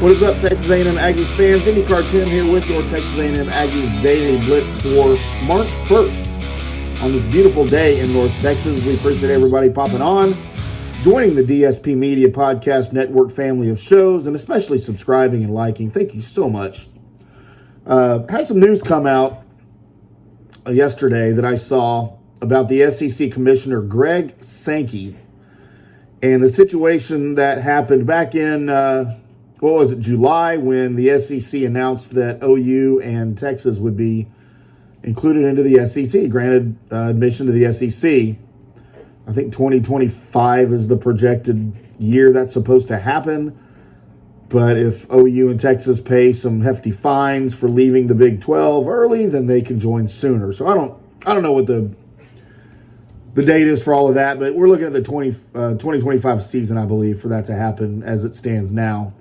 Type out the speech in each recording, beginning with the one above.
What is up, Texas A&M Aggies fans? IndyCar Tim here with your Texas A&M Aggies Daily Blitz for March 1st. On this beautiful day in North Texas, we appreciate everybody popping on, joining the DSP Media Podcast Network family of shows, and especially subscribing and liking. Thank you so much. Uh, had some news come out yesterday that I saw about the SEC Commissioner Greg Sankey and the situation that happened back in. Uh, what was it, July, when the SEC announced that OU and Texas would be included into the SEC, granted uh, admission to the SEC. I think 2025 is the projected year that's supposed to happen. But if OU and Texas pay some hefty fines for leaving the Big 12 early, then they can join sooner. So I don't, I don't know what the the date is for all of that, but we're looking at the 20, uh, 2025 season, I believe, for that to happen as it stands now.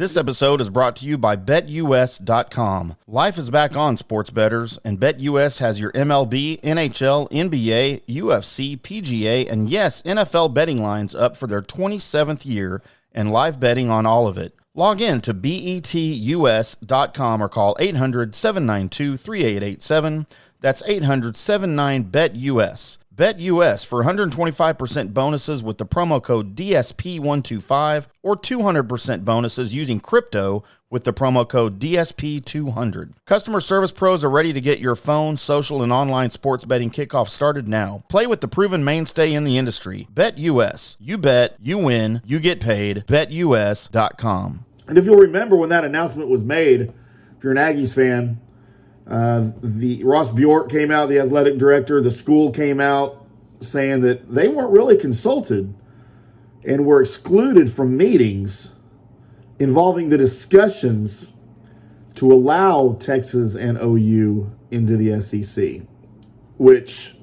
This episode is brought to you by BetUS.com. Life is back on, sports betters, and BetUS has your MLB, NHL, NBA, UFC, PGA, and yes, NFL betting lines up for their 27th year and live betting on all of it. Log in to BETUS.com or call 800 792 3887. That's 800 79 BETUS. BetUS for 125% bonuses with the promo code DSP125 or 200% bonuses using crypto with the promo code DSP200. Customer service pros are ready to get your phone, social, and online sports betting kickoff started now. Play with the proven mainstay in the industry. BetUS. You bet, you win, you get paid. BetUS.com. And if you'll remember when that announcement was made, if you're an Aggies fan, uh, the Ross Bjork came out, the athletic director. The school came out saying that they weren't really consulted and were excluded from meetings involving the discussions to allow Texas and OU into the SEC. Which,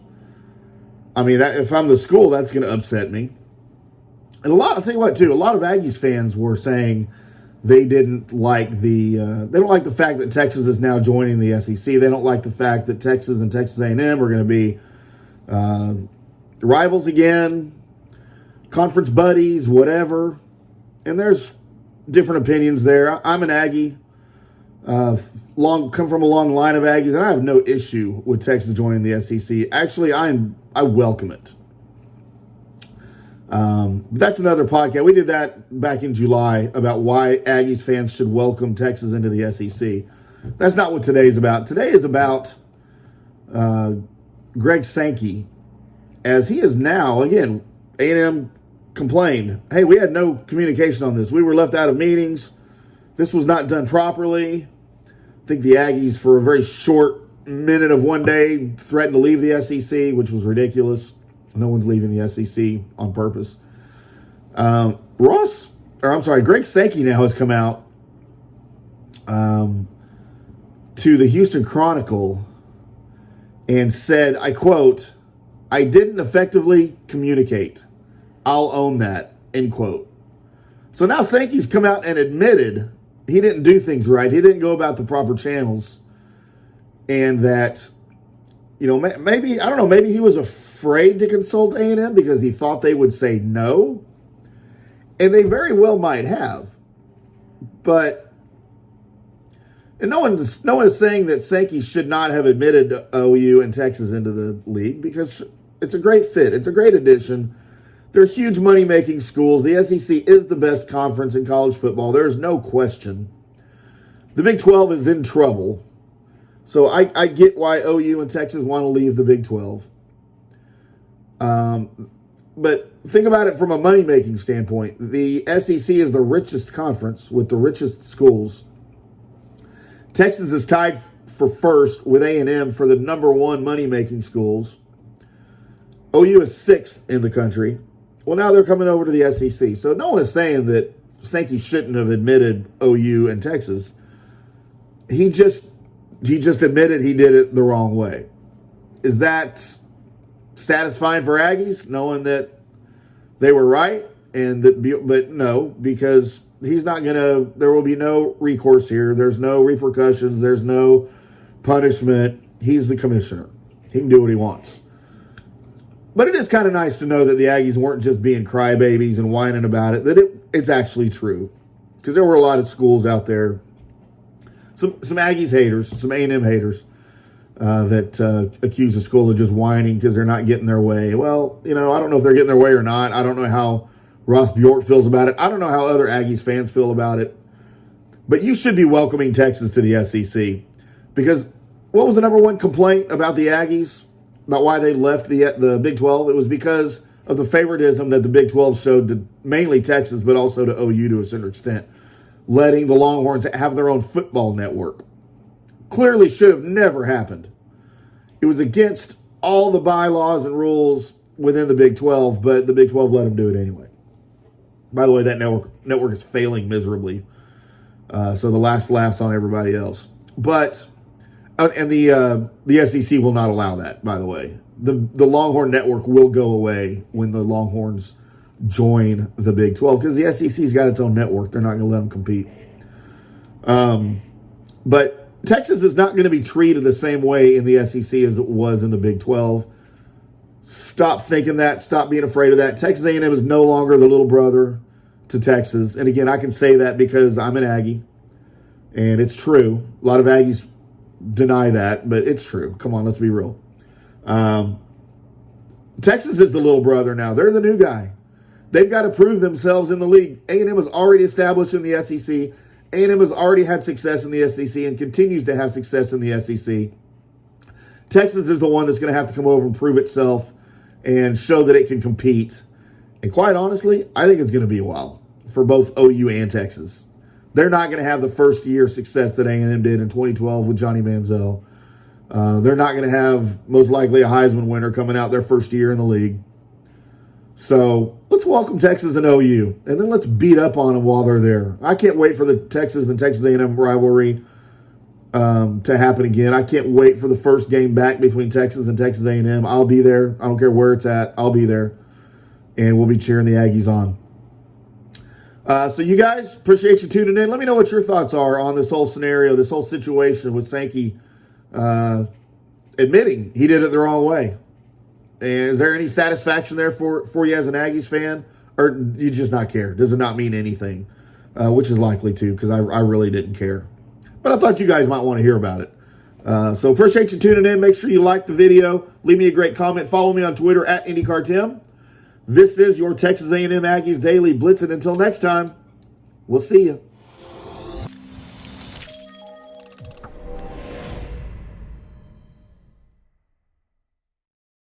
I mean, that, if I'm the school, that's going to upset me. And a lot, I'll tell you what, too, a lot of Aggies fans were saying they didn't like the uh, they don't like the fact that Texas is now joining the SEC. They don't like the fact that Texas and Texas A&M are going to be uh, rivals again, conference buddies, whatever. And there's different opinions there. I'm an Aggie, uh, long come from a long line of Aggies, and I have no issue with Texas joining the SEC. Actually, I'm I welcome it. Um, that's another podcast. We did that back in July about why Aggies fans should welcome Texas into the SEC. That's not what today's about. Today is about uh, Greg Sankey, as he is now again. A&M complained, "Hey, we had no communication on this. We were left out of meetings. This was not done properly." I think the Aggies, for a very short minute of one day, threatened to leave the SEC, which was ridiculous. No one's leaving the SEC on purpose. Um, Ross, or I'm sorry, Greg Sankey now has come out um, to the Houston Chronicle and said, I quote, I didn't effectively communicate. I'll own that, end quote. So now Sankey's come out and admitted he didn't do things right. He didn't go about the proper channels. And that, you know, maybe, I don't know, maybe he was afraid afraid to consult A&M because he thought they would say no. And they very well might have. But and no one's no one is saying that Sankey should not have admitted OU and Texas into the league because it's a great fit. It's a great addition. They're huge money making schools. The SEC is the best conference in college football. There's no question. The Big 12 is in trouble. So I, I get why OU and Texas want to leave the Big 12. Um, but think about it from a money making standpoint. The SEC is the richest conference with the richest schools. Texas is tied for first with A&M for the number one money making schools. OU is sixth in the country. Well, now they're coming over to the SEC. So no one is saying that Sankey shouldn't have admitted OU and Texas. He just he just admitted he did it the wrong way. Is that satisfying for Aggies, knowing that they were right and that, but no, because he's not to, there will be no recourse here. There's no repercussions. There's no punishment. He's the commissioner. He can do what he wants. But it is kind of nice to know that the Aggies weren't just being crybabies and whining about it, that it, it's actually true. because there were a lot of schools out there, some some Aggies haters, some A and M haters. Uh, that uh, accuse the school of just whining because they're not getting their way. Well, you know, I don't know if they're getting their way or not. I don't know how Ross Bjork feels about it. I don't know how other Aggies fans feel about it. But you should be welcoming Texas to the SEC because what was the number one complaint about the Aggies about why they left the the Big 12? It was because of the favoritism that the Big 12 showed to mainly Texas, but also to OU to a certain extent, letting the Longhorns have their own football network. Clearly, should have never happened. It was against all the bylaws and rules within the Big 12, but the Big 12 let them do it anyway. By the way, that network network is failing miserably. Uh, so the last laughs on everybody else. But uh, and the uh, the SEC will not allow that. By the way, the the Longhorn Network will go away when the Longhorns join the Big Twelve because the SEC's got its own network. They're not going to let them compete. Um, but Texas is not going to be treated the same way in the SEC as it was in the Big Twelve. Stop thinking that. Stop being afraid of that. Texas A&M is no longer the little brother to Texas. And again, I can say that because I'm an Aggie, and it's true. A lot of Aggies deny that, but it's true. Come on, let's be real. Um, Texas is the little brother now. They're the new guy. They've got to prove themselves in the league. A&M is already established in the SEC. A&M has already had success in the SEC and continues to have success in the SEC. Texas is the one that's going to have to come over and prove itself and show that it can compete. And quite honestly, I think it's going to be a while for both OU and Texas. They're not going to have the first year success that A&M did in 2012 with Johnny Manziel. Uh, they're not going to have most likely a Heisman winner coming out their first year in the league. So let's welcome Texas and OU, and then let's beat up on them while they're there. I can't wait for the Texas and Texas A&M rivalry um, to happen again. I can't wait for the first game back between Texas and Texas A&M. I'll be there. I don't care where it's at. I'll be there, and we'll be cheering the Aggies on. Uh, so you guys, appreciate you tuning in. Let me know what your thoughts are on this whole scenario, this whole situation with Sankey uh, admitting he did it the wrong way. And is there any satisfaction there for, for you as an Aggies fan? Or do you just not care? Does it not mean anything? Uh, which is likely to, because I, I really didn't care. But I thought you guys might want to hear about it. Uh, so appreciate you tuning in. Make sure you like the video. Leave me a great comment. Follow me on Twitter at IndyCarTim. This is your Texas A&M Aggies Daily Blitz. And until next time, we'll see you.